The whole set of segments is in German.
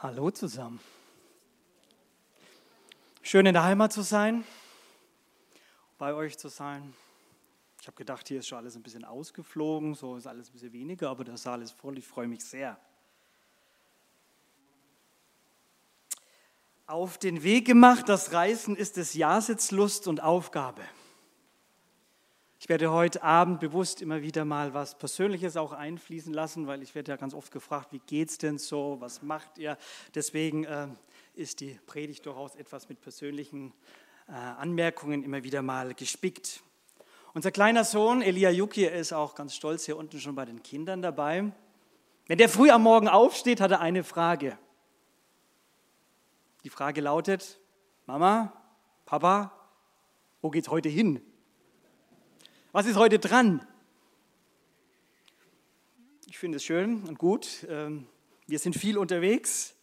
Hallo zusammen. Schön in der Heimat zu sein, bei euch zu sein. Ich habe gedacht, hier ist schon alles ein bisschen ausgeflogen, so ist alles ein bisschen weniger, aber der Saal ist voll, ich freue mich sehr. Auf den Weg gemacht, das Reisen ist es Jahreslust und Aufgabe. Ich werde heute Abend bewusst immer wieder mal was Persönliches auch einfließen lassen, weil ich werde ja ganz oft gefragt, wie geht's denn so, was macht ihr? Deswegen äh, ist die Predigt durchaus etwas mit persönlichen äh, Anmerkungen immer wieder mal gespickt. Unser kleiner Sohn Elia Yuki ist auch ganz stolz hier unten schon bei den Kindern dabei. Wenn der früh am Morgen aufsteht, hat er eine Frage. Die Frage lautet: Mama, Papa, wo geht's heute hin? Was ist heute dran? Ich finde es schön und gut. Ähm, wir sind viel unterwegs.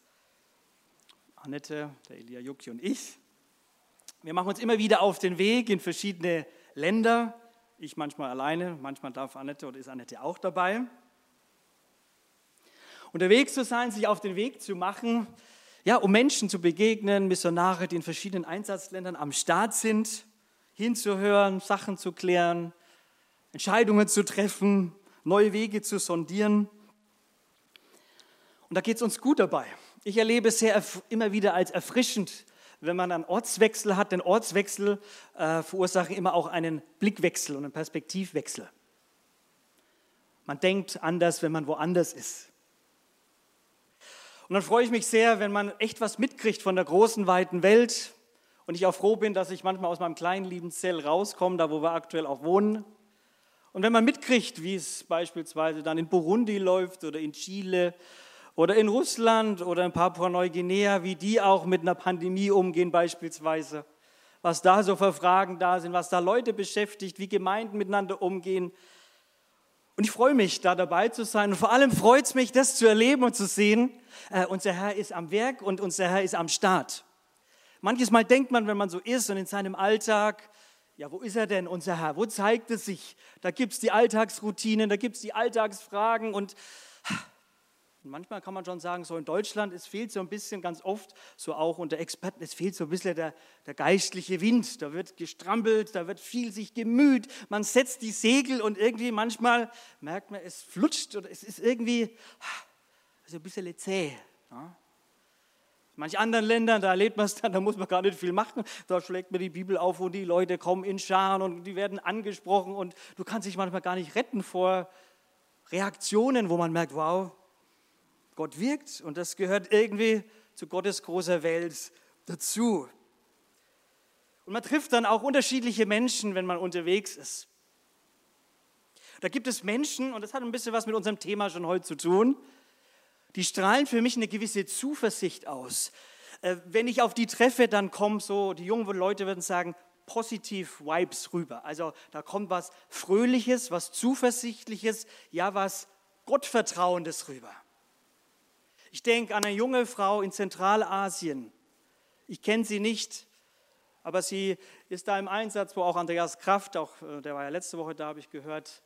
Annette, der Elia Jucki und ich. Wir machen uns immer wieder auf den Weg in verschiedene Länder. Ich manchmal alleine, manchmal darf Annette oder ist Annette auch dabei. Unterwegs zu sein, sich auf den Weg zu machen, ja, um Menschen zu begegnen, Missionare, die in verschiedenen Einsatzländern am Start sind hinzuhören, Sachen zu klären, Entscheidungen zu treffen, neue Wege zu sondieren. Und da geht es uns gut dabei. Ich erlebe es sehr immer wieder als erfrischend, wenn man einen Ortswechsel hat. Denn Ortswechsel äh, verursachen immer auch einen Blickwechsel und einen Perspektivwechsel. Man denkt anders, wenn man woanders ist. Und dann freue ich mich sehr, wenn man echt was mitkriegt von der großen, weiten Welt, und ich auch froh bin, dass ich manchmal aus meinem kleinen lieben Zell rauskomme, da wo wir aktuell auch wohnen. Und wenn man mitkriegt, wie es beispielsweise dann in Burundi läuft oder in Chile oder in Russland oder in Papua-Neuguinea, wie die auch mit einer Pandemie umgehen beispielsweise, was da so für Fragen da sind, was da Leute beschäftigt, wie Gemeinden miteinander umgehen. Und ich freue mich, da dabei zu sein. Und vor allem freut es mich, das zu erleben und zu sehen, äh, unser Herr ist am Werk und unser Herr ist am Start. Manches Mal denkt man, wenn man so ist und in seinem Alltag, ja, wo ist er denn, unser Herr? Wo zeigt es sich? Da gibt es die Alltagsroutinen, da gibt es die Alltagsfragen und manchmal kann man schon sagen, so in Deutschland, es fehlt so ein bisschen ganz oft, so auch unter Experten, es fehlt so ein bisschen der, der geistliche Wind. Da wird gestrampelt, da wird viel sich gemüht, man setzt die Segel und irgendwie manchmal merkt man, es flutscht oder es ist irgendwie so ein bisschen zäh. Ja? In manchen anderen Ländern, da erlebt man es dann, da muss man gar nicht viel machen. Da schlägt man die Bibel auf und die Leute kommen in Scharen und die werden angesprochen und du kannst dich manchmal gar nicht retten vor Reaktionen, wo man merkt, wow, Gott wirkt und das gehört irgendwie zu Gottes großer Welt dazu. Und man trifft dann auch unterschiedliche Menschen, wenn man unterwegs ist. Da gibt es Menschen, und das hat ein bisschen was mit unserem Thema schon heute zu tun, die strahlen für mich eine gewisse Zuversicht aus. Äh, wenn ich auf die treffe, dann kommen so, die jungen Leute würden sagen, positiv Vibes rüber. Also da kommt was Fröhliches, was Zuversichtliches, ja was Gottvertrauendes rüber. Ich denke an eine junge Frau in Zentralasien. Ich kenne sie nicht, aber sie ist da im Einsatz, wo auch Andreas Kraft, auch, äh, der war ja letzte Woche da, habe ich gehört,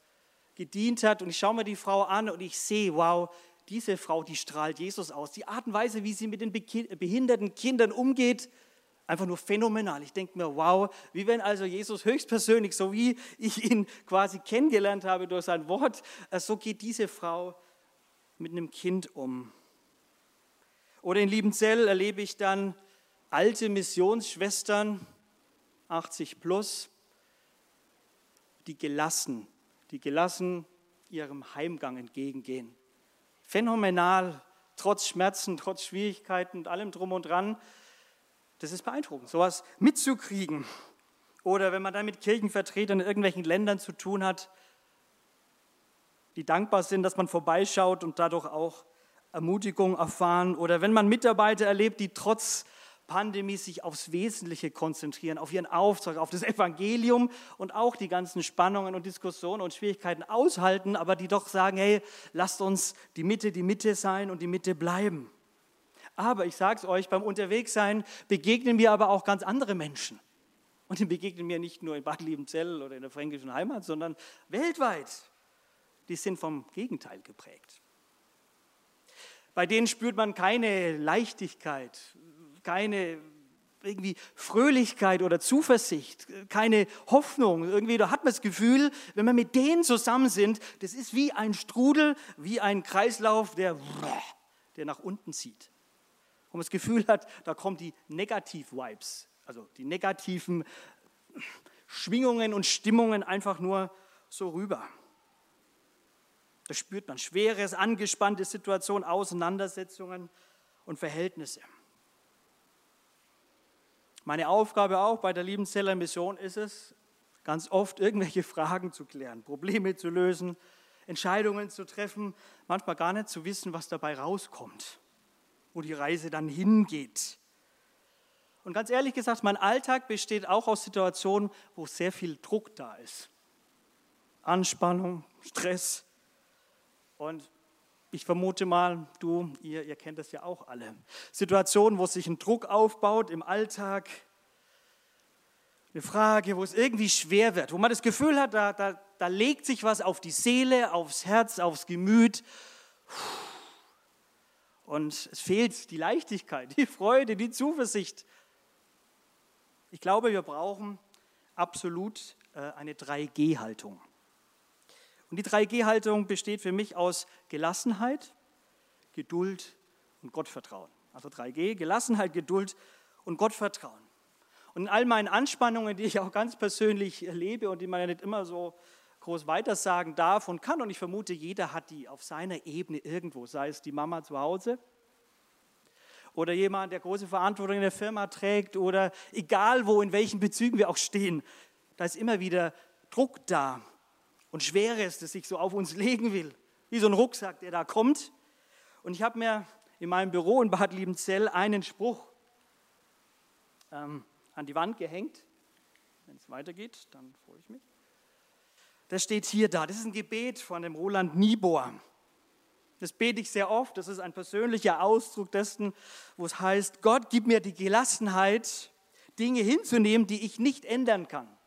gedient hat. Und ich schaue mir die Frau an und ich sehe, wow, diese Frau, die strahlt Jesus aus. Die Art und Weise, wie sie mit den behinderten Kindern umgeht, einfach nur phänomenal. Ich denke mir, wow, wie wenn also Jesus höchstpersönlich, so wie ich ihn quasi kennengelernt habe durch sein Wort, äh, so geht diese Frau mit einem Kind um. Oder in Liebenzell erlebe ich dann alte Missionsschwestern, 80 plus, die gelassen, die gelassen ihrem Heimgang entgegengehen phänomenal, trotz Schmerzen, trotz Schwierigkeiten und allem drum und dran. Das ist beeindruckend, sowas mitzukriegen. Oder wenn man dann mit Kirchenvertretern in irgendwelchen Ländern zu tun hat, die dankbar sind, dass man vorbeischaut und dadurch auch Ermutigung erfahren. Oder wenn man Mitarbeiter erlebt, die trotz Pandemie sich aufs Wesentliche konzentrieren, auf ihren Auftrag, auf das Evangelium und auch die ganzen Spannungen und Diskussionen und Schwierigkeiten aushalten, aber die doch sagen, hey, lasst uns die Mitte die Mitte sein und die Mitte bleiben. Aber ich sage es euch, beim Unterwegssein begegnen mir aber auch ganz andere Menschen. Und die begegnen mir nicht nur in Bad Liebenzell oder in der fränkischen Heimat, sondern weltweit. Die sind vom Gegenteil geprägt. Bei denen spürt man keine Leichtigkeit, keine irgendwie Fröhlichkeit oder Zuversicht, keine Hoffnung. Irgendwie da hat man das Gefühl, wenn wir mit denen zusammen sind, das ist wie ein Strudel, wie ein Kreislauf, der, der nach unten zieht. Und man das Gefühl hat, da kommen die Negativ-Vibes, also die negativen Schwingungen und Stimmungen einfach nur so rüber. Da spürt man schweres, angespannte Situationen, Auseinandersetzungen und Verhältnisse. Meine Aufgabe auch bei der Liebenzeller Mission ist es, ganz oft irgendwelche Fragen zu klären, Probleme zu lösen, Entscheidungen zu treffen, manchmal gar nicht zu wissen, was dabei rauskommt, wo die Reise dann hingeht. Und ganz ehrlich gesagt, mein Alltag besteht auch aus Situationen, wo sehr viel Druck da ist. Anspannung, Stress. Und ich vermute mal, du, ihr, ihr kennt das ja auch alle. Situationen, wo sich ein Druck aufbaut im Alltag. Eine Frage, wo es irgendwie schwer wird, wo man das Gefühl hat, da, da, da legt sich was auf die Seele, aufs Herz, aufs Gemüt. Und es fehlt die Leichtigkeit, die Freude, die Zuversicht. Ich glaube, wir brauchen absolut äh, eine 3G-Haltung. Und die 3G-Haltung besteht für mich aus Gelassenheit, Geduld und Gottvertrauen. Also 3G, Gelassenheit, Geduld und Gottvertrauen. Und in all meinen Anspannungen, die ich auch ganz persönlich erlebe und die man ja nicht immer so groß weitersagen darf und kann, und ich vermute, jeder hat die auf seiner Ebene irgendwo, sei es die Mama zu Hause oder jemand, der große Verantwortung in der Firma trägt oder egal wo, in welchen Bezügen wir auch stehen, da ist immer wieder Druck da und Schweres, das sich so auf uns legen will. Wie so ein Rucksack, der da kommt. Und ich habe mir in meinem Büro in Bad Liebenzell einen Spruch ähm, an die Wand gehängt. Wenn es weitergeht, dann freue ich mich. Das steht hier da. Das ist ein Gebet von dem Roland Niebuhr. Das bete ich sehr oft. Das ist ein persönlicher Ausdruck dessen, wo es heißt, Gott, gib mir die Gelassenheit, Dinge hinzunehmen, die ich nicht ändern kann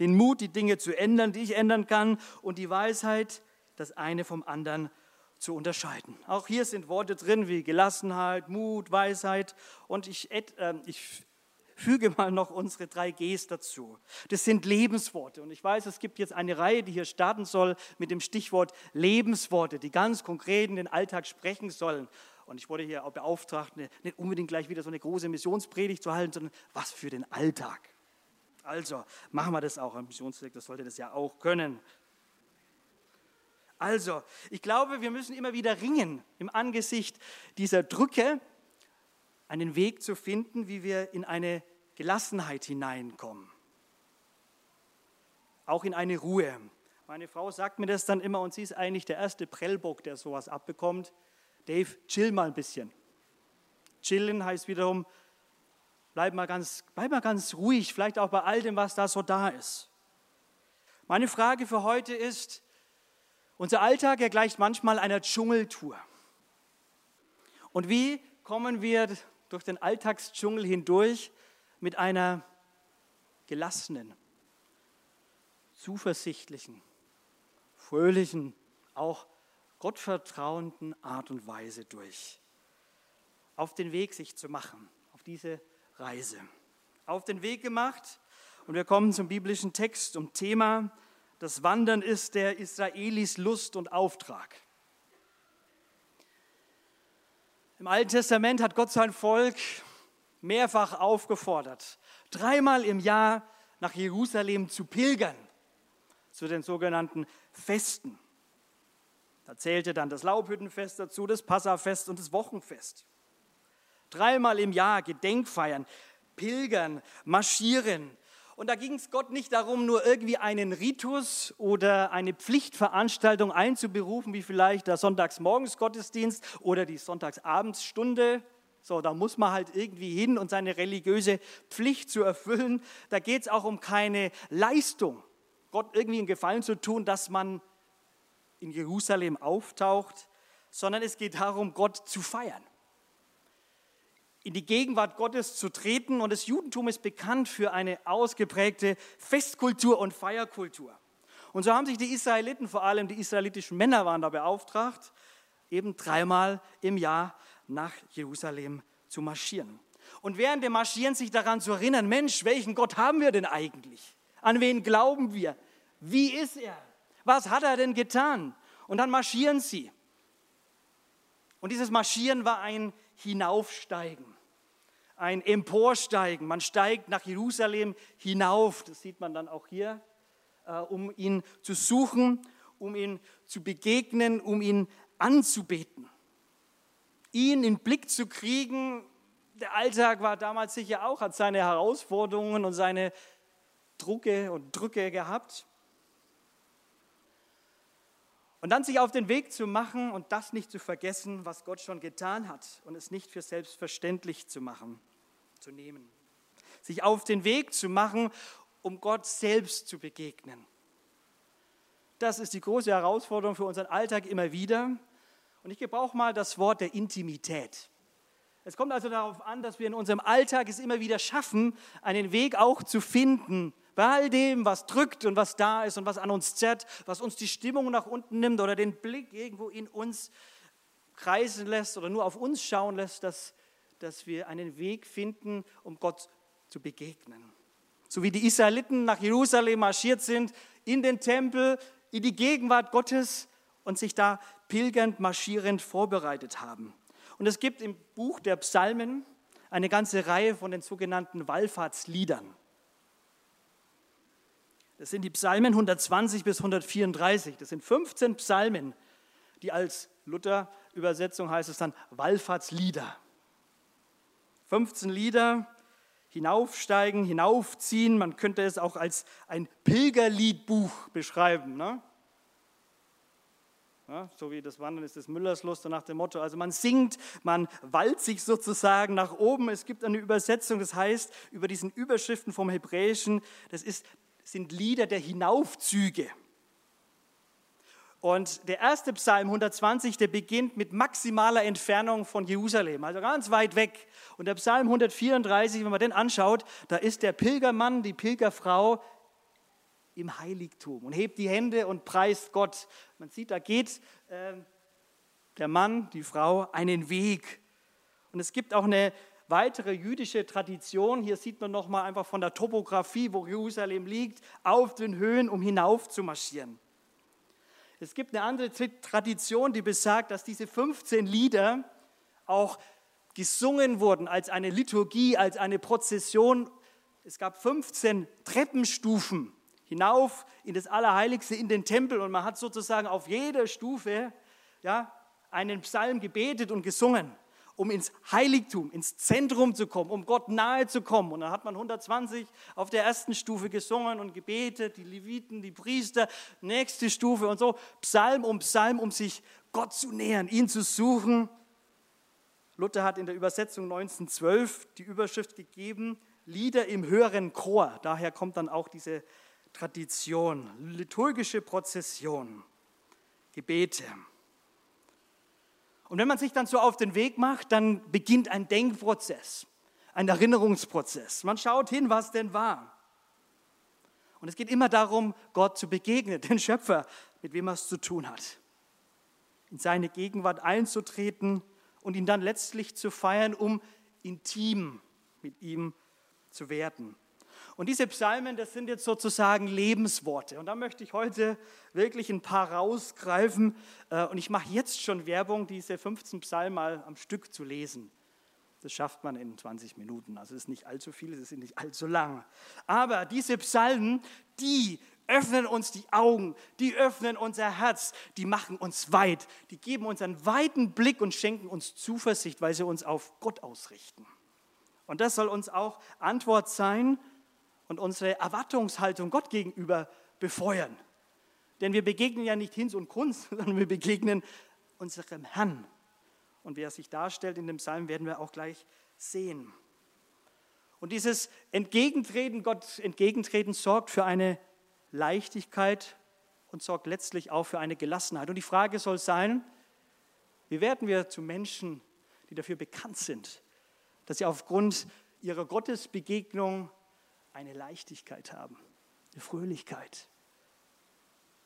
den Mut, die Dinge zu ändern, die ich ändern kann und die Weisheit, das eine vom anderen zu unterscheiden. Auch hier sind Worte drin wie Gelassenheit, Mut, Weisheit und ich, äh, ich füge mal noch unsere drei Gs dazu. Das sind Lebensworte und ich weiß, es gibt jetzt eine Reihe, die hier starten soll mit dem Stichwort Lebensworte, die ganz konkret in den Alltag sprechen sollen. Und ich wurde hier auch beauftragt, nicht unbedingt gleich wieder so eine große Missionspredigt zu halten, sondern was für den Alltag. Also machen wir das auch. Ein Missionsdirektor sollte das ja auch können. Also, ich glaube, wir müssen immer wieder ringen im Angesicht dieser Drücke, einen Weg zu finden, wie wir in eine Gelassenheit hineinkommen. Auch in eine Ruhe. Meine Frau sagt mir das dann immer und sie ist eigentlich der erste Prellbock, der sowas abbekommt. Dave, chill mal ein bisschen. Chillen heißt wiederum bleib mal ganz, bleib mal ganz ruhig, vielleicht auch bei all dem, was da so da ist. Meine Frage für heute ist, unser Alltag er gleicht manchmal einer Dschungeltour. Und wie kommen wir durch den Alltagsdschungel hindurch mit einer gelassenen, zuversichtlichen, fröhlichen, auch gottvertrauenden Art und Weise durch? Auf den Weg sich zu machen, auf diese Reise. Auf den Weg gemacht und wir kommen zum biblischen Text und Thema, das Wandern ist der Israelis Lust und Auftrag. Im Alten Testament hat Gott sein Volk mehrfach aufgefordert, dreimal im Jahr nach Jerusalem zu pilgern, zu den sogenannten Festen. Da zählte dann das Laubhüttenfest dazu, das Passafest und das Wochenfest. Dreimal im Jahr Gedenkfeiern, pilgern, marschieren. Und da ging es Gott nicht darum, nur irgendwie einen Ritus oder eine Pflichtveranstaltung einzuberufen, wie vielleicht der Sonntagsmorgensgottesdienst oder die Sonntagsabendstunde. So, da muss man halt irgendwie hin und seine religiöse Pflicht zu erfüllen. Da geht es auch um keine Leistung, Gott irgendwie einen Gefallen zu tun, dass man in Jerusalem auftaucht, sondern es geht darum, Gott zu feiern in die Gegenwart Gottes zu treten. Und das Judentum ist bekannt für eine ausgeprägte Festkultur und Feierkultur. Und so haben sich die Israeliten, vor allem die israelitischen Männer waren da beauftragt, eben dreimal im Jahr nach Jerusalem zu marschieren. Und während dem Marschieren sich daran zu erinnern, Mensch, welchen Gott haben wir denn eigentlich? An wen glauben wir? Wie ist er? Was hat er denn getan? Und dann marschieren sie. Und dieses Marschieren war ein Hinaufsteigen, ein Emporsteigen. Man steigt nach Jerusalem hinauf, das sieht man dann auch hier, äh, um ihn zu suchen, um ihn zu begegnen, um ihn anzubeten. Ihn in den Blick zu kriegen, der Alltag war damals sicher auch, hat seine Herausforderungen und seine Drucke und Drücke gehabt. Und dann sich auf den Weg zu machen und das nicht zu vergessen, was Gott schon getan hat und es nicht für selbstverständlich zu machen, zu nehmen. Sich auf den Weg zu machen, um Gott selbst zu begegnen. Das ist die große Herausforderung für unseren Alltag immer wieder. Und ich gebrauche mal das Wort der Intimität. Es kommt also darauf an, dass wir in unserem Alltag es immer wieder schaffen, einen Weg auch zu finden, bei all dem, was drückt und was da ist und was an uns zerrt, was uns die Stimmung nach unten nimmt oder den Blick irgendwo in uns kreisen lässt oder nur auf uns schauen lässt, dass, dass wir einen Weg finden, um Gott zu begegnen. So wie die Israeliten nach Jerusalem marschiert sind, in den Tempel, in die Gegenwart Gottes und sich da pilgernd, marschierend vorbereitet haben. Und es gibt im Buch der Psalmen eine ganze Reihe von den sogenannten Wallfahrtsliedern. Das sind die Psalmen 120 bis 134. Das sind 15 Psalmen, die als Luther-Übersetzung heißt es dann Wallfahrtslieder. 15 Lieder, hinaufsteigen, hinaufziehen. Man könnte es auch als ein Pilgerliedbuch beschreiben. Ne? Ja, so wie das Wandern ist des Müllers Lust nach dem Motto. Also man singt, man walzt sich sozusagen nach oben. Es gibt eine Übersetzung, das heißt über diesen Überschriften vom Hebräischen, das ist, sind Lieder der Hinaufzüge. Und der erste Psalm 120, der beginnt mit maximaler Entfernung von Jerusalem, also ganz weit weg. Und der Psalm 134, wenn man den anschaut, da ist der Pilgermann, die Pilgerfrau im Heiligtum und hebt die Hände und preist Gott. Man sieht, da geht äh, der Mann, die Frau einen Weg. Und es gibt auch eine weitere jüdische Tradition. Hier sieht man nochmal einfach von der Topografie, wo Jerusalem liegt, auf den Höhen, um hinauf zu marschieren. Es gibt eine andere Tradition, die besagt, dass diese 15 Lieder auch gesungen wurden als eine Liturgie, als eine Prozession. Es gab 15 Treppenstufen hinauf in das Allerheiligste, in den Tempel. Und man hat sozusagen auf jeder Stufe ja, einen Psalm gebetet und gesungen, um ins Heiligtum, ins Zentrum zu kommen, um Gott nahe zu kommen. Und dann hat man 120 auf der ersten Stufe gesungen und gebetet, die Leviten, die Priester, nächste Stufe und so, Psalm um Psalm, um sich Gott zu nähern, ihn zu suchen. Luther hat in der Übersetzung 1912 die Überschrift gegeben, Lieder im höheren Chor. Daher kommt dann auch diese Tradition, liturgische Prozession, Gebete. Und wenn man sich dann so auf den Weg macht, dann beginnt ein Denkprozess, ein Erinnerungsprozess. Man schaut hin, was denn war. Und es geht immer darum, Gott zu begegnen, den Schöpfer, mit wem er es zu tun hat. In seine Gegenwart einzutreten und ihn dann letztlich zu feiern, um intim mit ihm zu werden. Und diese Psalmen, das sind jetzt sozusagen Lebensworte. Und da möchte ich heute wirklich ein paar rausgreifen. Äh, und ich mache jetzt schon Werbung, diese 15 Psalmen mal am Stück zu lesen. Das schafft man in 20 Minuten. Also es ist nicht allzu viel, es ist nicht allzu lang. Aber diese Psalmen, die öffnen uns die Augen, die öffnen unser Herz, die machen uns weit, die geben uns einen weiten Blick und schenken uns Zuversicht, weil sie uns auf Gott ausrichten. Und das soll uns auch Antwort sein und unsere Erwartungshaltung Gott gegenüber befeuern. Denn wir begegnen ja nicht Hinz und Kunst, sondern wir begegnen unserem Herrn. Und wie er sich darstellt in dem Psalm, werden wir auch gleich sehen. Und dieses Entgegentreten, Gott entgegentreten, sorgt für eine Leichtigkeit und sorgt letztlich auch für eine Gelassenheit. Und die Frage soll sein, wie werden wir zu Menschen, die dafür bekannt sind, dass sie aufgrund ihrer Gottesbegegnung eine Leichtigkeit haben, eine Fröhlichkeit,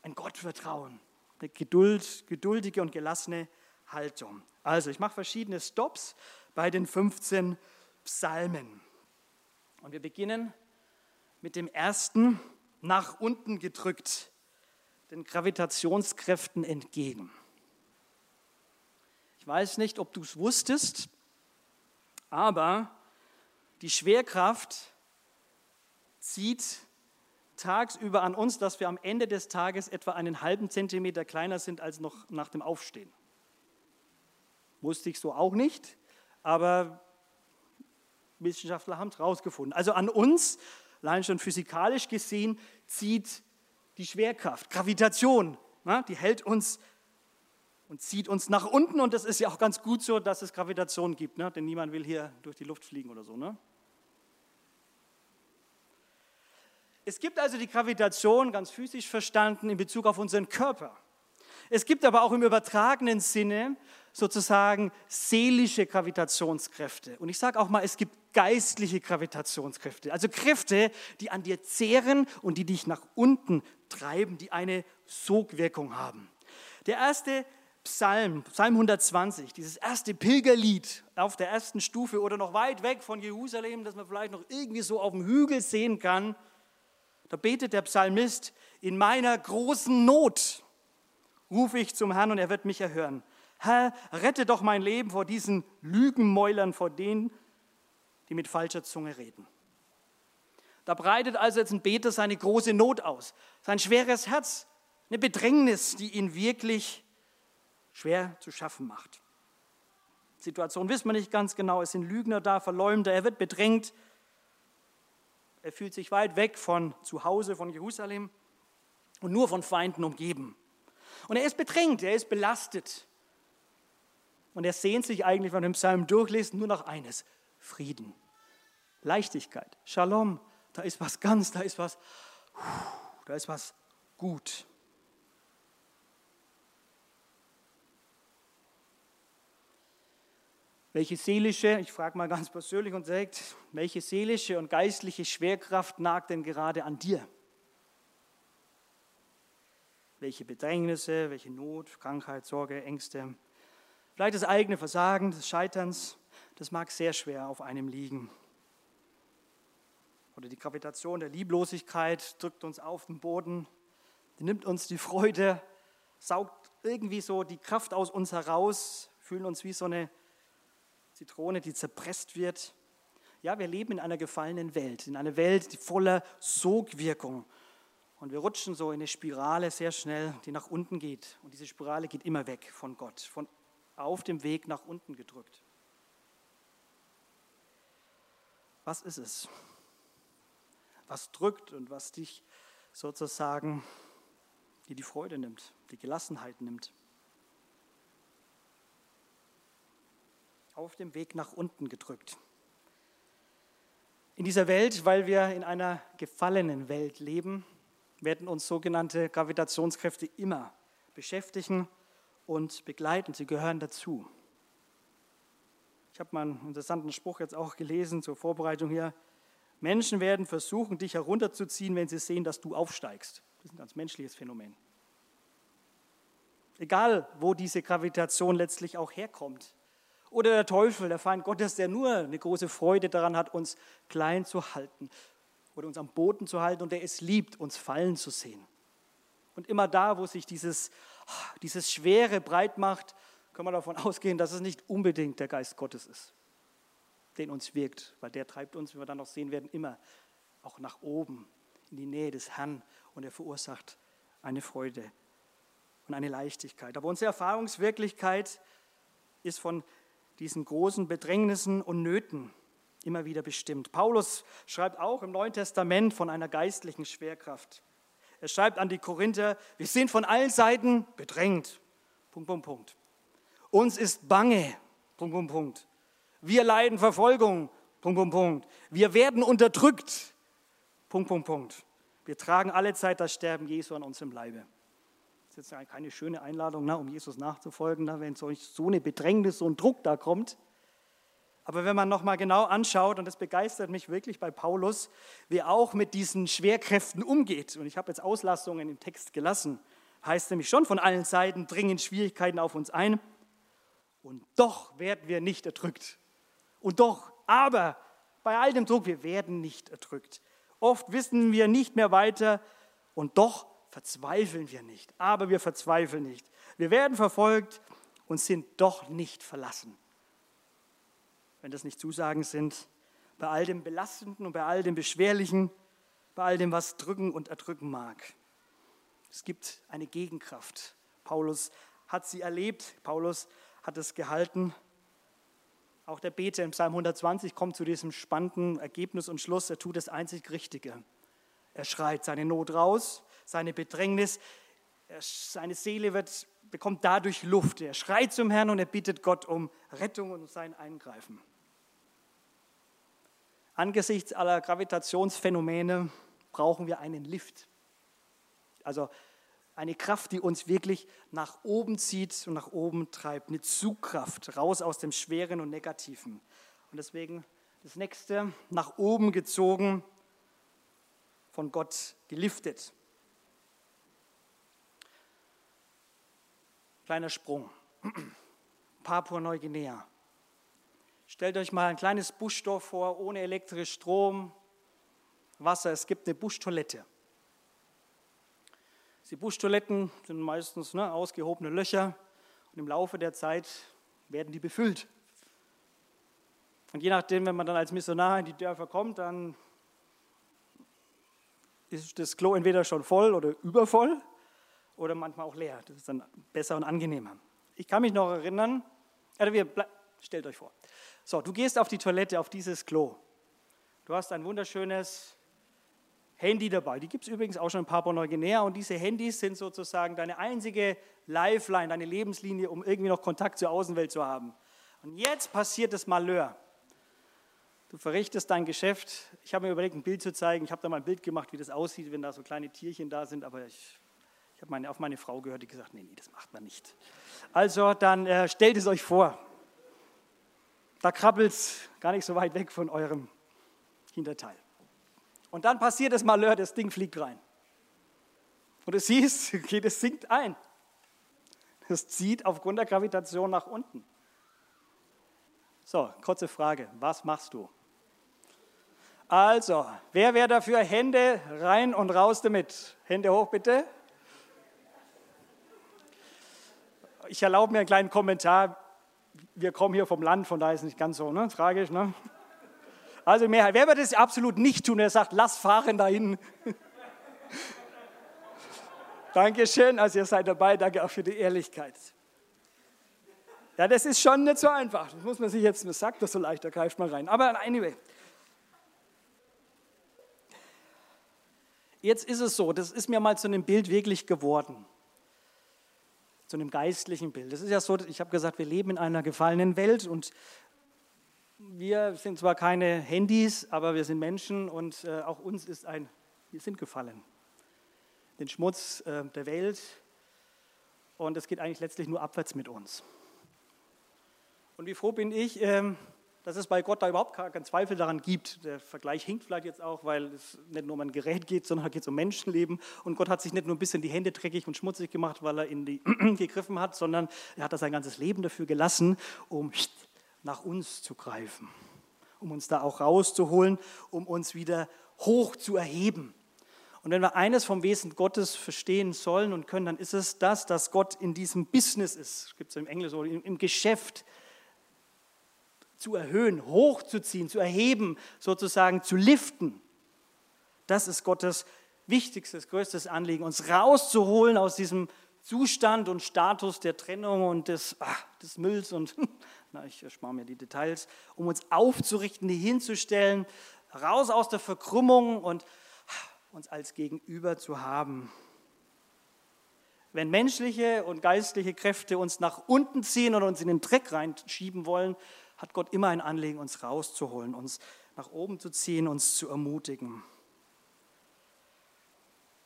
ein Gottvertrauen, eine Geduld, geduldige und gelassene Haltung. Also, ich mache verschiedene Stops bei den 15 Psalmen. Und wir beginnen mit dem ersten, nach unten gedrückt, den Gravitationskräften entgegen. Ich weiß nicht, ob du es wusstest, aber die Schwerkraft zieht tagsüber an uns, dass wir am Ende des Tages etwa einen halben Zentimeter kleiner sind als noch nach dem Aufstehen. Wusste ich so auch nicht, aber Wissenschaftler haben es herausgefunden. Also an uns, allein schon physikalisch gesehen, zieht die Schwerkraft, Gravitation, na, die hält uns und zieht uns nach unten. Und das ist ja auch ganz gut so, dass es Gravitation gibt, ne? denn niemand will hier durch die Luft fliegen oder so. Ne? Es gibt also die Gravitation, ganz physisch verstanden, in Bezug auf unseren Körper. Es gibt aber auch im übertragenen Sinne sozusagen seelische Gravitationskräfte. Und ich sage auch mal, es gibt geistliche Gravitationskräfte, also Kräfte, die an dir zehren und die dich nach unten treiben, die eine Sogwirkung haben. Der erste Psalm, Psalm 120, dieses erste Pilgerlied auf der ersten Stufe oder noch weit weg von Jerusalem, das man vielleicht noch irgendwie so auf dem Hügel sehen kann, da betet der Psalmist, in meiner großen Not rufe ich zum Herrn und er wird mich erhören. Herr, rette doch mein Leben vor diesen Lügenmäulern, vor denen, die mit falscher Zunge reden. Da breitet also jetzt ein Beter seine große Not aus, sein schweres Herz, eine Bedrängnis, die ihn wirklich schwer zu schaffen macht. Situation wissen wir nicht ganz genau, es sind Lügner da, Verleumder, er wird bedrängt, er fühlt sich weit weg von zu Hause, von Jerusalem und nur von Feinden umgeben. Und er ist bedrängt, er ist belastet. Und er sehnt sich eigentlich, wenn wir den Psalm durchlesen, nur nach eines, Frieden, Leichtigkeit, Shalom. Da ist was ganz, da ist was, da ist was gut. Welche seelische, ich frage mal ganz persönlich und sagt, welche seelische und geistliche Schwerkraft nagt denn gerade an dir? Welche Bedrängnisse, welche Not, Krankheit, Sorge, Ängste, vielleicht das eigene Versagen, des Scheiterns, das mag sehr schwer auf einem liegen. Oder die Gravitation der Lieblosigkeit drückt uns auf den Boden, die nimmt uns die Freude, saugt irgendwie so die Kraft aus uns heraus, fühlen uns wie so eine Zitrone, die zerpresst wird. Ja, wir leben in einer gefallenen Welt, in einer Welt, die voller Sogwirkung. Und wir rutschen so in eine Spirale sehr schnell, die nach unten geht. Und diese Spirale geht immer weg von Gott, von auf dem Weg nach unten gedrückt. Was ist es? Was drückt und was dich sozusagen, die die Freude nimmt, die Gelassenheit nimmt? Auf dem Weg nach unten gedrückt. In dieser Welt, weil wir in einer gefallenen Welt leben, werden uns sogenannte Gravitationskräfte immer beschäftigen und begleiten. Sie gehören dazu. Ich habe mal einen interessanten Spruch jetzt auch gelesen zur Vorbereitung hier. Menschen werden versuchen, dich herunterzuziehen, wenn sie sehen, dass du aufsteigst. Das ist ein ganz menschliches Phänomen. Egal, wo diese Gravitation letztlich auch herkommt. Oder der Teufel, der Feind Gottes, der nur eine große Freude daran hat, uns klein zu halten oder uns am Boden zu halten und der es liebt, uns fallen zu sehen. Und immer da, wo sich dieses, dieses Schwere breit macht, können wir davon ausgehen, dass es nicht unbedingt der Geist Gottes ist, den uns wirkt, weil der treibt uns, wie wir dann noch sehen werden, immer auch nach oben, in die Nähe des Herrn und er verursacht eine Freude und eine Leichtigkeit. Aber unsere Erfahrungswirklichkeit ist von diesen großen Bedrängnissen und Nöten immer wieder bestimmt. Paulus schreibt auch im Neuen Testament von einer geistlichen Schwerkraft. Er schreibt an die Korinther, wir sind von allen Seiten bedrängt. Punkt, Punkt, Punkt. Uns ist bange. Punkt, Punkt, Punkt. Wir leiden Verfolgung. Punkt, Punkt, Punkt. Wir werden unterdrückt. Punkt, Punkt, Punkt. Wir tragen alle Zeit das Sterben Jesu an unserem Leibe. Jetzt keine schöne Einladung, ne, um Jesus nachzufolgen, ne, wenn so, so eine Bedrängnis, so ein Druck da kommt. Aber wenn man nochmal genau anschaut, und das begeistert mich wirklich bei Paulus, wie auch mit diesen Schwerkräften umgeht, und ich habe jetzt Auslassungen im Text gelassen, heißt nämlich schon von allen Seiten dringen Schwierigkeiten auf uns ein. Und doch werden wir nicht erdrückt. Und doch, aber bei all dem Druck, wir werden nicht erdrückt. Oft wissen wir nicht mehr weiter und doch verzweifeln wir nicht. Aber wir verzweifeln nicht. Wir werden verfolgt und sind doch nicht verlassen. Wenn das nicht Zusagen sind, bei all dem Belastenden und bei all dem Beschwerlichen, bei all dem, was drücken und erdrücken mag. Es gibt eine Gegenkraft. Paulus hat sie erlebt, Paulus hat es gehalten. Auch der Beter im Psalm 120 kommt zu diesem spannenden Ergebnis und Schluss. Er tut das einzig Richtige. Er schreit seine Not raus, seine Bedrängnis, seine Seele wird, bekommt dadurch Luft. Er schreit zum Herrn und er bittet Gott um Rettung und sein Eingreifen. Angesichts aller Gravitationsphänomene brauchen wir einen Lift. Also eine Kraft, die uns wirklich nach oben zieht und nach oben treibt. Eine Zugkraft raus aus dem Schweren und Negativen. Und deswegen das nächste, nach oben gezogen, von Gott geliftet. Kleiner Sprung. Papua-Neuguinea. Stellt euch mal ein kleines Buschdorf vor, ohne elektrischen Strom, Wasser. Es gibt eine Buschtoilette. Die Buschtoiletten sind meistens ne, ausgehobene Löcher und im Laufe der Zeit werden die befüllt. Und je nachdem, wenn man dann als Missionar in die Dörfer kommt, dann ist das Klo entweder schon voll oder übervoll oder manchmal auch leer. Das ist dann besser und angenehmer. Ich kann mich noch erinnern, also wir, stellt euch vor, so, du gehst auf die Toilette, auf dieses Klo. Du hast ein wunderschönes Handy dabei. Die gibt es übrigens auch schon in Papua-Neuguinea und diese Handys sind sozusagen deine einzige Lifeline, deine Lebenslinie, um irgendwie noch Kontakt zur Außenwelt zu haben. Und jetzt passiert das Malheur. Du verrichtest dein Geschäft. Ich habe mir überlegt, ein Bild zu zeigen. Ich habe da mal ein Bild gemacht, wie das aussieht, wenn da so kleine Tierchen da sind, aber ich, ich habe meine, auf meine Frau gehört, die gesagt, nee, nee, das macht man nicht. Also dann äh, stellt es euch vor. Da krabbelt es gar nicht so weit weg von eurem Hinterteil. Und dann passiert das Malheur, das Ding fliegt rein. Und du siehst, okay, das sinkt ein. Das zieht aufgrund der Gravitation nach unten. So, kurze Frage. Was machst du? Also, wer wäre dafür? Hände rein und raus damit. Hände hoch bitte. Ich erlaube mir einen kleinen Kommentar. Wir kommen hier vom Land, von daher ist es nicht ganz so ne? tragisch. Ne? Also Mehrheit. Wer wird das absolut nicht tun? Er sagt, lass fahren dahin. Dankeschön, also ihr seid dabei. Danke auch für die Ehrlichkeit. Ja, das ist schon nicht so einfach. Das muss man sich jetzt, man sagt das so leicht, da greift man rein. Aber anyway. Jetzt ist es so, das ist mir mal zu einem Bild wirklich geworden. Zu einem geistlichen Bild. Das ist ja so, ich habe gesagt, wir leben in einer gefallenen Welt und wir sind zwar keine Handys, aber wir sind Menschen und äh, auch uns ist ein, wir sind gefallen. Den Schmutz äh, der Welt und es geht eigentlich letztlich nur abwärts mit uns. Und wie froh bin ich, ähm, dass es bei Gott da überhaupt keinen Zweifel daran gibt. Der Vergleich hinkt vielleicht jetzt auch, weil es nicht nur um ein Gerät geht, sondern es geht um Menschenleben. Und Gott hat sich nicht nur ein bisschen die Hände dreckig und schmutzig gemacht, weil er in die gegriffen hat, sondern er hat sein ganzes Leben dafür gelassen, um nach uns zu greifen, um uns da auch rauszuholen, um uns wieder hoch zu erheben. Und wenn wir eines vom Wesen Gottes verstehen sollen und können, dann ist es das, dass Gott in diesem Business ist, gibt es im Englisch so, im Geschäft zu erhöhen, hochzuziehen, zu erheben, sozusagen zu liften. Das ist Gottes wichtigstes, größtes Anliegen, uns rauszuholen aus diesem Zustand und Status der Trennung und des, ach, des Mülls und na, ich erspare mir die Details, um uns aufzurichten, die hinzustellen, raus aus der Verkrümmung und uns als Gegenüber zu haben. Wenn menschliche und geistliche Kräfte uns nach unten ziehen und uns in den Dreck reinschieben wollen, hat Gott immer ein Anliegen, uns rauszuholen, uns nach oben zu ziehen, uns zu ermutigen.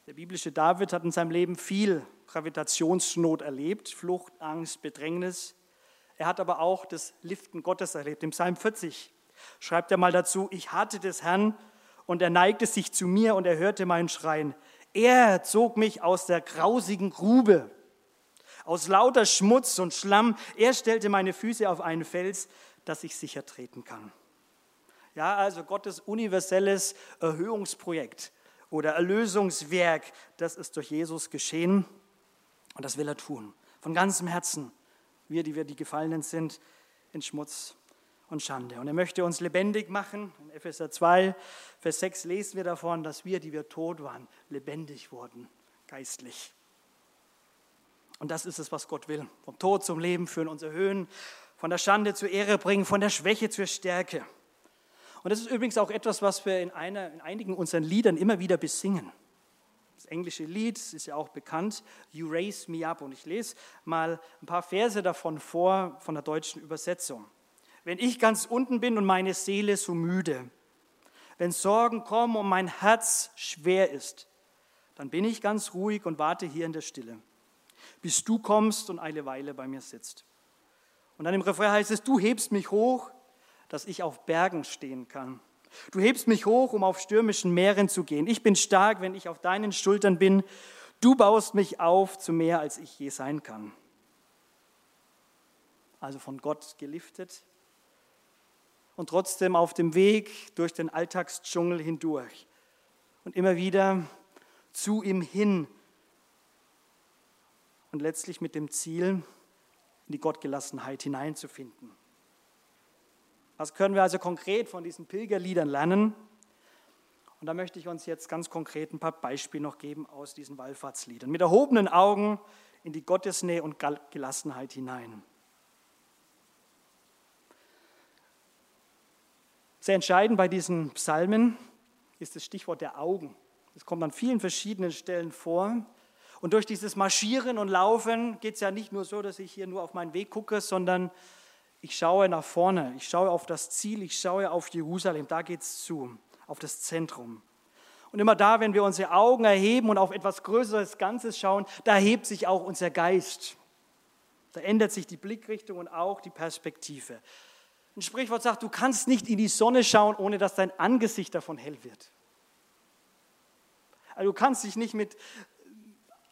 Der biblische David hat in seinem Leben viel Gravitationsnot erlebt, Flucht, Angst, Bedrängnis. Er hat aber auch das Liften Gottes erlebt. Im Psalm 40 schreibt er mal dazu, ich hatte des Herrn und er neigte sich zu mir und er hörte meinen Schreien. Er zog mich aus der grausigen Grube, Aus lauter Schmutz und Schlamm, er stellte meine Füße auf einen Fels, dass ich sicher treten kann. Ja, also Gottes universelles Erhöhungsprojekt oder Erlösungswerk, das ist durch Jesus geschehen und das will er tun. Von ganzem Herzen, wir, die wir die Gefallenen sind, in Schmutz und Schande. Und er möchte uns lebendig machen. In Epheser 2, Vers 6 lesen wir davon, dass wir, die wir tot waren, lebendig wurden, geistlich. Und das ist es, was Gott will. Vom Tod zum Leben führen, uns erhöhen, von der Schande zur Ehre bringen, von der Schwäche zur Stärke. Und das ist übrigens auch etwas, was wir in, einer, in einigen unseren Liedern immer wieder besingen. Das englische Lied ist ja auch bekannt, You Raise Me Up. Und ich lese mal ein paar Verse davon vor, von der deutschen Übersetzung. Wenn ich ganz unten bin und meine Seele so müde, wenn Sorgen kommen und mein Herz schwer ist, dann bin ich ganz ruhig und warte hier in der Stille, bis du kommst und eine Weile bei mir sitzt. Und dann im Refrain heißt es, du hebst mich hoch, dass ich auf Bergen stehen kann. Du hebst mich hoch, um auf stürmischen Meeren zu gehen. Ich bin stark, wenn ich auf deinen Schultern bin. Du baust mich auf zu mehr, als ich je sein kann. Also von Gott geliftet und trotzdem auf dem Weg durch den Alltagsdschungel hindurch und immer wieder zu ihm hin und letztlich mit dem Ziel, in die Gottgelassenheit hineinzufinden. Was können wir also konkret von diesen Pilgerliedern lernen? Und da möchte ich uns jetzt ganz konkret ein paar Beispiele noch geben aus diesen Wallfahrtsliedern. Mit erhobenen Augen in die Gottesnähe und Gelassenheit hinein. Sehr entscheidend bei diesen Psalmen ist das Stichwort der Augen. Das kommt an vielen verschiedenen Stellen vor. Und durch dieses Marschieren und Laufen geht es ja nicht nur so, dass ich hier nur auf meinen Weg gucke, sondern ich schaue nach vorne, ich schaue auf das Ziel, ich schaue auf Jerusalem, da geht es zu, auf das Zentrum. Und immer da, wenn wir unsere Augen erheben und auf etwas Größeres Ganzes schauen, da hebt sich auch unser Geist. Da ändert sich die Blickrichtung und auch die Perspektive. Ein Sprichwort sagt, du kannst nicht in die Sonne schauen, ohne dass dein Angesicht davon hell wird. Also du kannst dich nicht mit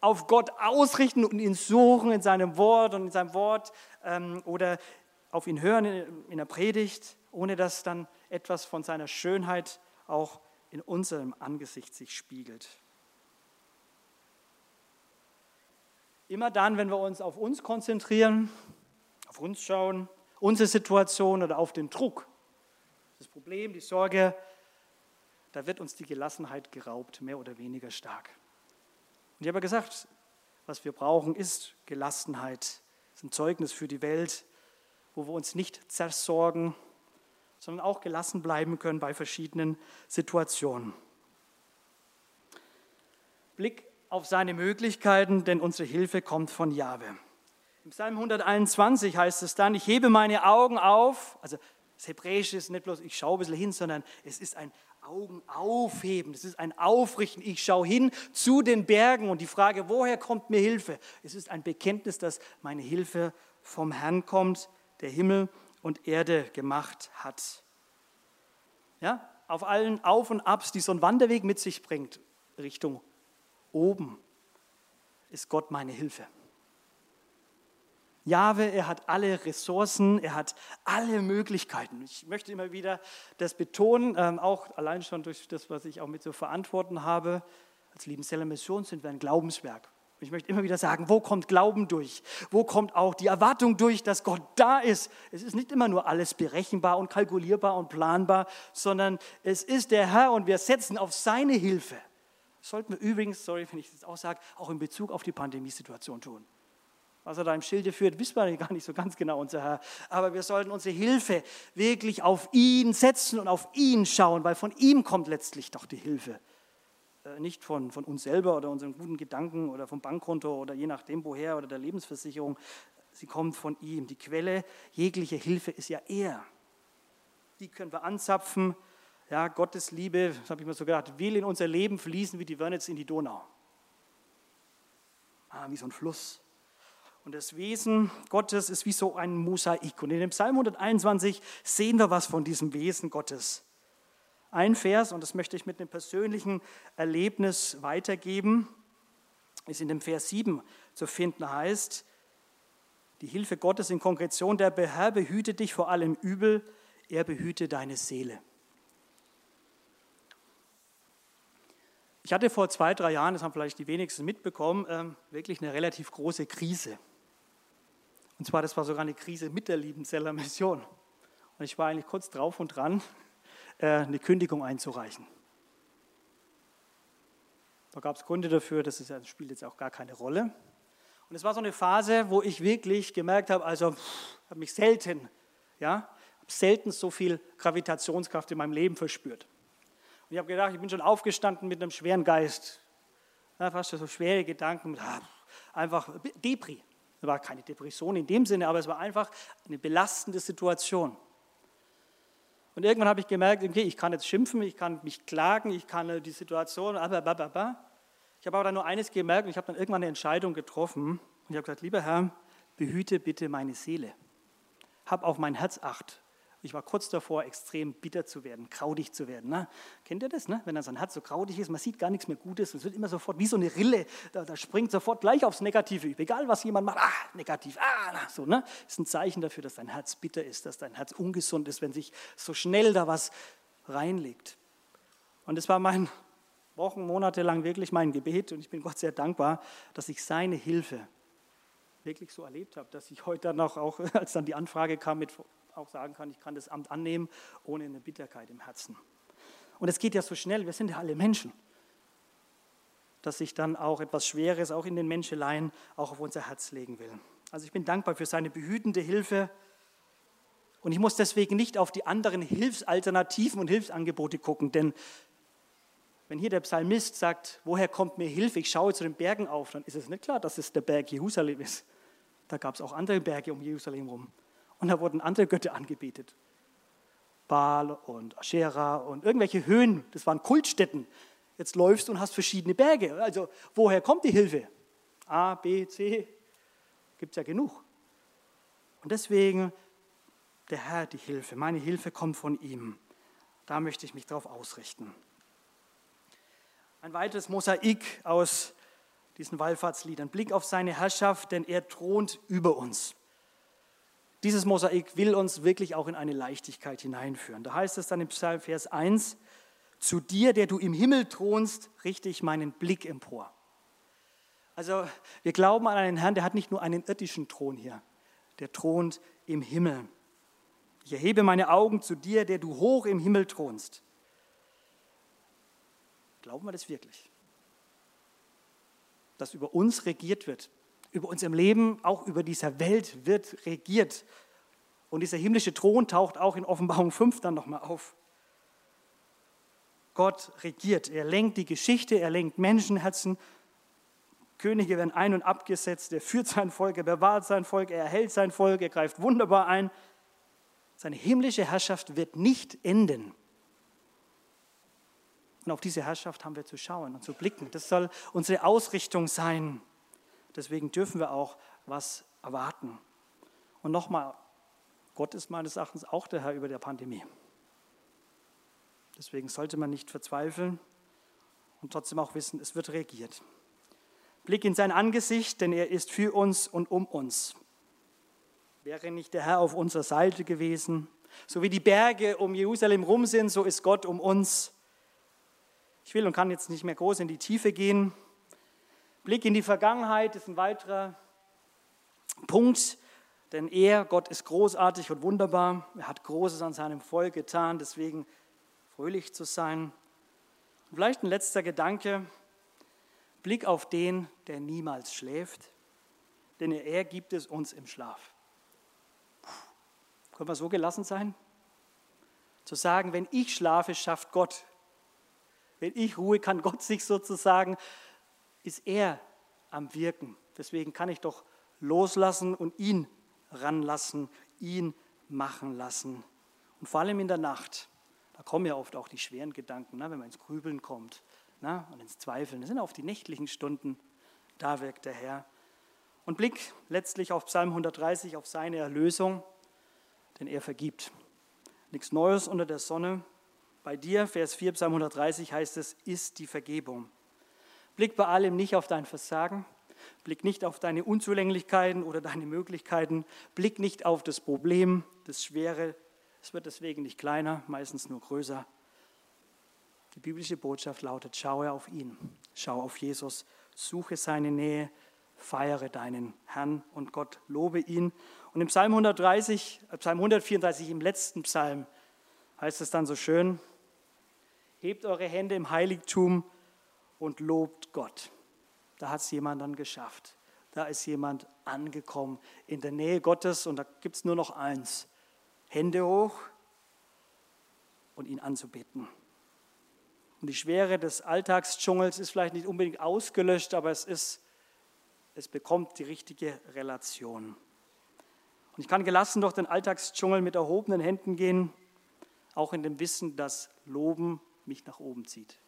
auf Gott ausrichten und ihn suchen in seinem Wort und in seinem Wort ähm, oder auf ihn hören in der Predigt, ohne dass dann etwas von seiner Schönheit auch in unserem Angesicht sich spiegelt. Immer dann, wenn wir uns auf uns konzentrieren, auf uns schauen, unsere Situation oder auf den Druck, das Problem, die Sorge, da wird uns die Gelassenheit geraubt, mehr oder weniger stark. Und ich habe gesagt, was wir brauchen, ist Gelassenheit. Das ist ein Zeugnis für die Welt, wo wir uns nicht zersorgen, sondern auch gelassen bleiben können bei verschiedenen Situationen. Blick auf seine Möglichkeiten, denn unsere Hilfe kommt von Jahwe. Im Psalm 121 heißt es dann, ich hebe meine Augen auf, also das Hebräische ist nicht bloß, ich schaue ein bisschen hin, sondern es ist ein Augen aufheben, es ist ein Aufrichten. Ich schaue hin zu den Bergen und die Frage, woher kommt mir Hilfe? Es ist ein Bekenntnis, dass meine Hilfe vom Herrn kommt, der Himmel und Erde gemacht hat. Ja, auf allen Auf und Abs, die so ein Wanderweg mit sich bringt, Richtung oben, ist Gott meine Hilfe. Jahwe, er hat alle Ressourcen, er hat alle Möglichkeiten. Ich möchte immer wieder das betonen, ähm, auch allein schon durch das, was ich auch mit zu verantworten habe. Als Liebenzeller Mission sind wir ein Glaubenswerk. Ich möchte immer wieder sagen, wo kommt Glauben durch? Wo kommt auch die Erwartung durch, dass Gott da ist? Es ist nicht immer nur alles berechenbar und kalkulierbar und planbar, sondern es ist der Herr und wir setzen auf seine Hilfe. Sollten wir übrigens, sorry, wenn ich das auch sage, auch in Bezug auf die Pandemiesituation tun. Was er da im Schilde führt, wissen wir gar nicht so ganz genau, unser Herr. Aber wir sollten unsere Hilfe wirklich auf ihn setzen und auf ihn schauen, weil von ihm kommt letztlich doch die Hilfe. Äh, nicht von, von uns selber oder unseren guten Gedanken oder vom Bankkonto oder je nachdem woher oder der Lebensversicherung. Sie kommt von ihm. Die Quelle jeglicher Hilfe ist ja er. Die können wir anzapfen. Ja, Gottes Liebe, das habe ich mir so gedacht, will in unser Leben fließen wie die Wörnitz in die Donau. Ah, wie so ein Fluss. Und das Wesen Gottes ist wie so ein Mosaik. Und in dem Psalm 121 sehen wir was von diesem Wesen Gottes. Ein Vers, und das möchte ich mit einem persönlichen Erlebnis weitergeben, ist in dem Vers 7 zu finden, heißt, Die Hilfe Gottes in Konkretion, der Herr behüte dich vor allem Übel, er behüte deine Seele. Ich hatte vor zwei, drei Jahren, das haben vielleicht die wenigsten mitbekommen, ähm, wirklich eine relativ große Krise. Und zwar, das war sogar eine Krise mit der Liebenzeller Mission. Und ich war eigentlich kurz drauf und dran, äh, eine Kündigung einzureichen. Da gab es Gründe dafür, das, ist, das spielt jetzt auch gar keine Rolle. Und es war so eine Phase, wo ich wirklich gemerkt habe, also habe mich selten, ja, selten so viel Gravitationskraft in meinem Leben verspürt. Und ich habe gedacht, ich bin schon aufgestanden mit einem schweren Geist. Ja, fast so schwere Gedanken, ah, einfach Depri. Es war keine Depression in dem Sinne, aber es war einfach eine belastende Situation. Und irgendwann habe ich gemerkt, okay, ich kann jetzt schimpfen, ich kann mich klagen, ich kann die Situation, aber. Ich habe aber dann nur eines gemerkt und ich habe dann irgendwann eine Entscheidung getroffen und ich habe gesagt, lieber Herr, behüte bitte meine Seele. Hab auf mein Herz Acht. Ich war kurz davor, extrem bitter zu werden, krautig zu werden. Ne? Kennt ihr das? Ne? Wenn dann sein Herz so krautig ist, man sieht gar nichts mehr Gutes. Es wird immer sofort wie so eine Rille, da, da springt sofort gleich aufs Negative über. Egal, was jemand macht, ah, negativ, ah, so. Ne? Ist ein Zeichen dafür, dass dein Herz bitter ist, dass dein Herz ungesund ist, wenn sich so schnell da was reinlegt. Und es war mein Wochen, Monate lang wirklich mein Gebet und ich bin Gott sehr dankbar, dass ich seine Hilfe wirklich so erlebt habe, dass ich heute dann auch als dann die Anfrage kam mit auch sagen kann, ich kann das Amt annehmen ohne eine Bitterkeit im Herzen. Und es geht ja so schnell, wir sind ja alle Menschen, dass sich dann auch etwas Schweres, auch in den Menscheleien, auch auf unser Herz legen will. Also ich bin dankbar für seine behütende Hilfe und ich muss deswegen nicht auf die anderen Hilfsalternativen und Hilfsangebote gucken, denn wenn hier der Psalmist sagt, woher kommt mir Hilfe, ich schaue zu den Bergen auf, dann ist es nicht klar, dass es der Berg Jerusalem ist. Da gab es auch andere Berge um Jerusalem herum. Und da wurden andere Götter angebetet. Baal und Aschera und irgendwelche Höhen, das waren Kultstätten. Jetzt läufst du und hast verschiedene Berge. Also woher kommt die Hilfe? A, B, C, gibt es ja genug. Und deswegen der Herr die Hilfe. Meine Hilfe kommt von ihm. Da möchte ich mich darauf ausrichten. Ein weiteres Mosaik aus diesen Wallfahrtsliedern. Blick auf seine Herrschaft, denn er thront über uns. Dieses Mosaik will uns wirklich auch in eine Leichtigkeit hineinführen. Da heißt es dann im Psalm Vers 1, zu dir, der du im Himmel thronst, richte ich meinen Blick empor. Also wir glauben an einen Herrn, der hat nicht nur einen irdischen Thron hier, der thront im Himmel. Ich erhebe meine Augen zu dir, der du hoch im Himmel thronst. Glauben wir das wirklich? Dass über uns regiert wird, über unserem Leben, auch über dieser Welt wird regiert. Und dieser himmlische Thron taucht auch in Offenbarung 5 dann nochmal auf. Gott regiert, er lenkt die Geschichte, er lenkt Menschenherzen. Könige werden ein- und abgesetzt, er führt sein Volk, er bewahrt sein Volk, er erhält sein Volk, er greift wunderbar ein. Seine himmlische Herrschaft wird nicht enden. Und auf diese Herrschaft haben wir zu schauen und zu blicken. Das soll unsere Ausrichtung sein. Deswegen dürfen wir auch was erwarten. Und nochmal, Gott ist meines Erachtens auch der Herr über der Pandemie. Deswegen sollte man nicht verzweifeln und trotzdem auch wissen, es wird regiert. Blick in sein Angesicht, denn er ist für uns und um uns. Wäre nicht der Herr auf unserer Seite gewesen, so wie die Berge um Jerusalem rum sind, so ist Gott um uns. Ich will und kann jetzt nicht mehr groß in die Tiefe gehen. Blick in die Vergangenheit ist ein weiterer Punkt, denn er, Gott, ist großartig und wunderbar. Er hat Großes an seinem Volk getan, deswegen fröhlich zu sein. Und vielleicht ein letzter Gedanke, Blick auf den, der niemals schläft, denn er gibt es uns im Schlaf. Können wir so gelassen sein? Zu sagen, wenn ich schlafe, schafft Gott. Wenn ich ruhe, kann Gott sich sozusagen ist er am Wirken. Deswegen kann ich doch loslassen und ihn ranlassen, ihn machen lassen. Und vor allem in der Nacht, da kommen ja oft auch die schweren Gedanken, ne, wenn man ins Grübeln kommt ne, und ins Zweifeln. Das sind auf die nächtlichen Stunden, da wirkt der Herr. Und Blick letztlich auf Psalm 130, auf seine Erlösung, denn er vergibt. Nichts Neues unter der Sonne. Bei dir, Vers 4, Psalm 130 heißt es, ist die Vergebung. Blick bei allem nicht auf dein Versagen. Blick nicht auf deine Unzulänglichkeiten oder deine Möglichkeiten. Blick nicht auf das Problem, das Schwere. Es wird deswegen nicht kleiner, meistens nur größer. Die biblische Botschaft lautet, schaue auf ihn, schau auf Jesus, suche seine Nähe, feiere deinen Herrn und Gott, lobe ihn. Und im Psalm 130, äh, Psalm 134, im letzten Psalm, heißt es dann so schön, hebt eure Hände im Heiligtum und lobt Gott. Da hat es jemand dann geschafft. Da ist jemand angekommen in der Nähe Gottes und da gibt es nur noch eins. Hände hoch und ihn anzubeten. Und die Schwere des Alltagsdschungels ist vielleicht nicht unbedingt ausgelöscht, aber es ist, es bekommt die richtige Relation. Und ich kann gelassen durch den Alltagsdschungel mit erhobenen Händen gehen, auch in dem Wissen, dass Loben mich nach oben zieht.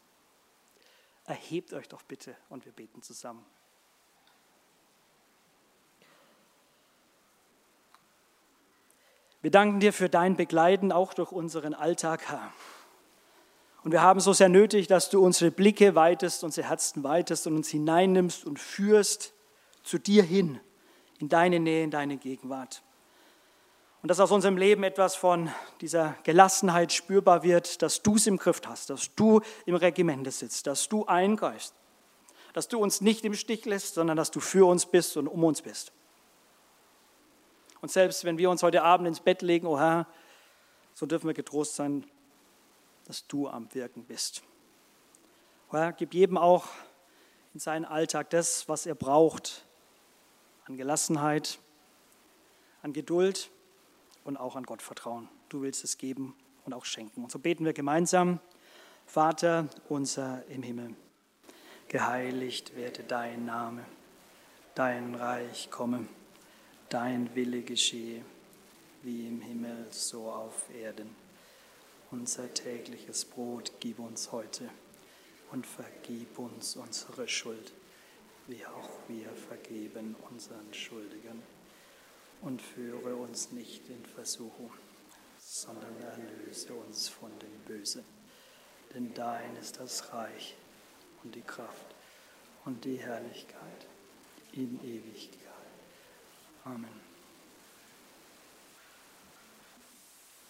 Erhebt euch doch bitte und wir beten zusammen. Wir danken dir für dein Begleiten auch durch unseren Alltag, Herr. Und wir haben so sehr nötig, dass du unsere Blicke weitest, unsere Herzen weitest und uns hineinnimmst und führst zu dir hin, in deine Nähe, in deine Gegenwart. Und dass aus unserem Leben etwas von dieser Gelassenheit spürbar wird, dass du es im Griff hast, dass du im Regimente sitzt, dass du eingreifst, dass du uns nicht im Stich lässt, sondern dass du für uns bist und um uns bist. Und selbst wenn wir uns heute Abend ins Bett legen, oh Herr, so dürfen wir getrost sein, dass du am Wirken bist. Herr, gib jedem auch in seinen Alltag das, was er braucht, an Gelassenheit, an Geduld und auch an Gott vertrauen. Du willst es geben und auch schenken. Und so beten wir gemeinsam. Vater unser im Himmel, geheiligt werde dein Name, dein Reich komme, dein Wille geschehe, wie im Himmel so auf Erden. Unser tägliches Brot gib uns heute und vergib uns unsere Schuld, wie auch wir vergeben unseren Schuldigern. Und führe uns nicht in Versuchung, sondern erlöse uns von dem Bösen. Denn dein ist das Reich und die Kraft und die Herrlichkeit in Ewigkeit. Amen.